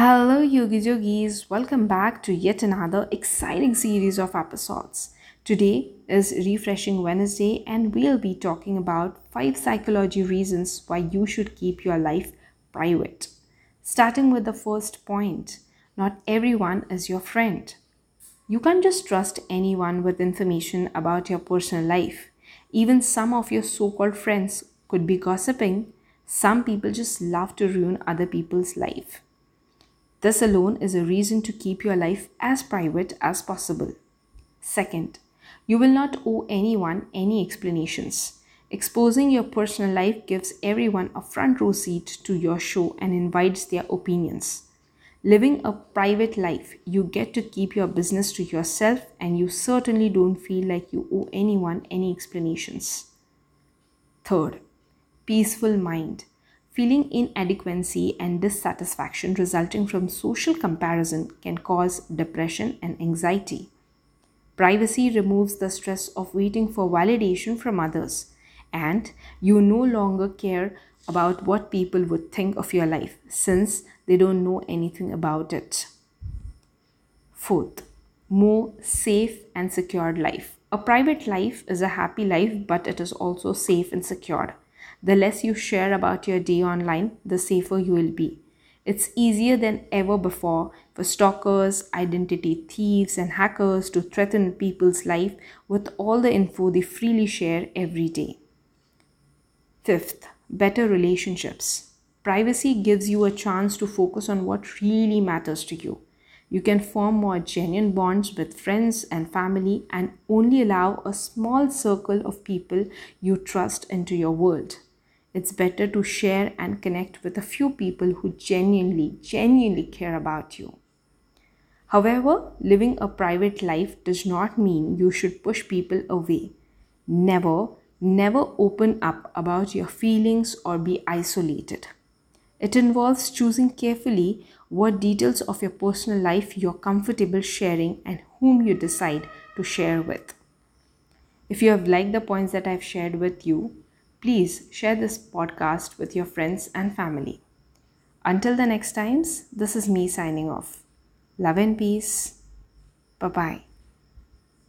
Hello, Yogi Yogis. Welcome back to yet another exciting series of episodes. Today is Refreshing Wednesday, and we'll be talking about five psychology reasons why you should keep your life private. Starting with the first point not everyone is your friend. You can't just trust anyone with information about your personal life. Even some of your so called friends could be gossiping. Some people just love to ruin other people's life. This alone is a reason to keep your life as private as possible. Second, you will not owe anyone any explanations. Exposing your personal life gives everyone a front row seat to your show and invites their opinions. Living a private life, you get to keep your business to yourself and you certainly don't feel like you owe anyone any explanations. Third, peaceful mind. Feeling inadequacy and dissatisfaction resulting from social comparison can cause depression and anxiety. Privacy removes the stress of waiting for validation from others, and you no longer care about what people would think of your life since they don't know anything about it. Fourth, more safe and secured life. A private life is a happy life, but it is also safe and secured. The less you share about your day online, the safer you will be. It's easier than ever before for stalkers, identity thieves, and hackers to threaten people's life with all the info they freely share every day. Fifth, better relationships. Privacy gives you a chance to focus on what really matters to you. You can form more genuine bonds with friends and family and only allow a small circle of people you trust into your world it's better to share and connect with a few people who genuinely, genuinely care about you. However, living a private life does not mean you should push people away. Never, never open up about your feelings or be isolated. It involves choosing carefully what details of your personal life you're comfortable sharing and whom you decide to share with. If you have liked the points that I've shared with you, Please share this podcast with your friends and family. Until the next times, this is me signing off. Love and peace. Bye bye.